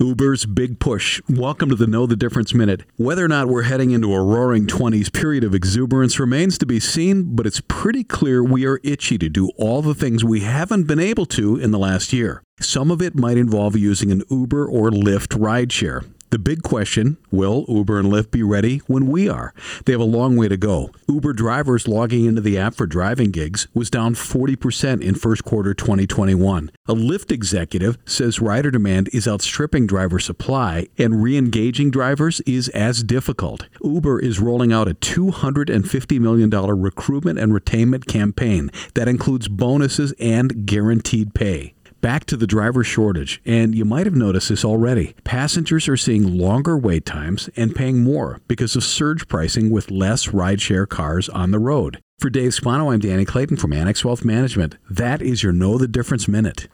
Uber's big push. Welcome to the Know the Difference Minute. Whether or not we're heading into a roaring 20s period of exuberance remains to be seen, but it's pretty clear we are itchy to do all the things we haven't been able to in the last year. Some of it might involve using an Uber or Lyft rideshare. The big question will Uber and Lyft be ready when we are? They have a long way to go. Uber drivers logging into the app for driving gigs was down 40% in first quarter 2021. A Lyft executive says rider demand is outstripping driver supply and re engaging drivers is as difficult. Uber is rolling out a $250 million recruitment and retainment campaign that includes bonuses and guaranteed pay back to the driver shortage, and you might have noticed this already. Passengers are seeing longer wait times and paying more because of surge pricing with less rideshare cars on the road. For Dave Spano, I'm Danny Clayton from Annex Wealth Management. That is your Know the Difference Minute.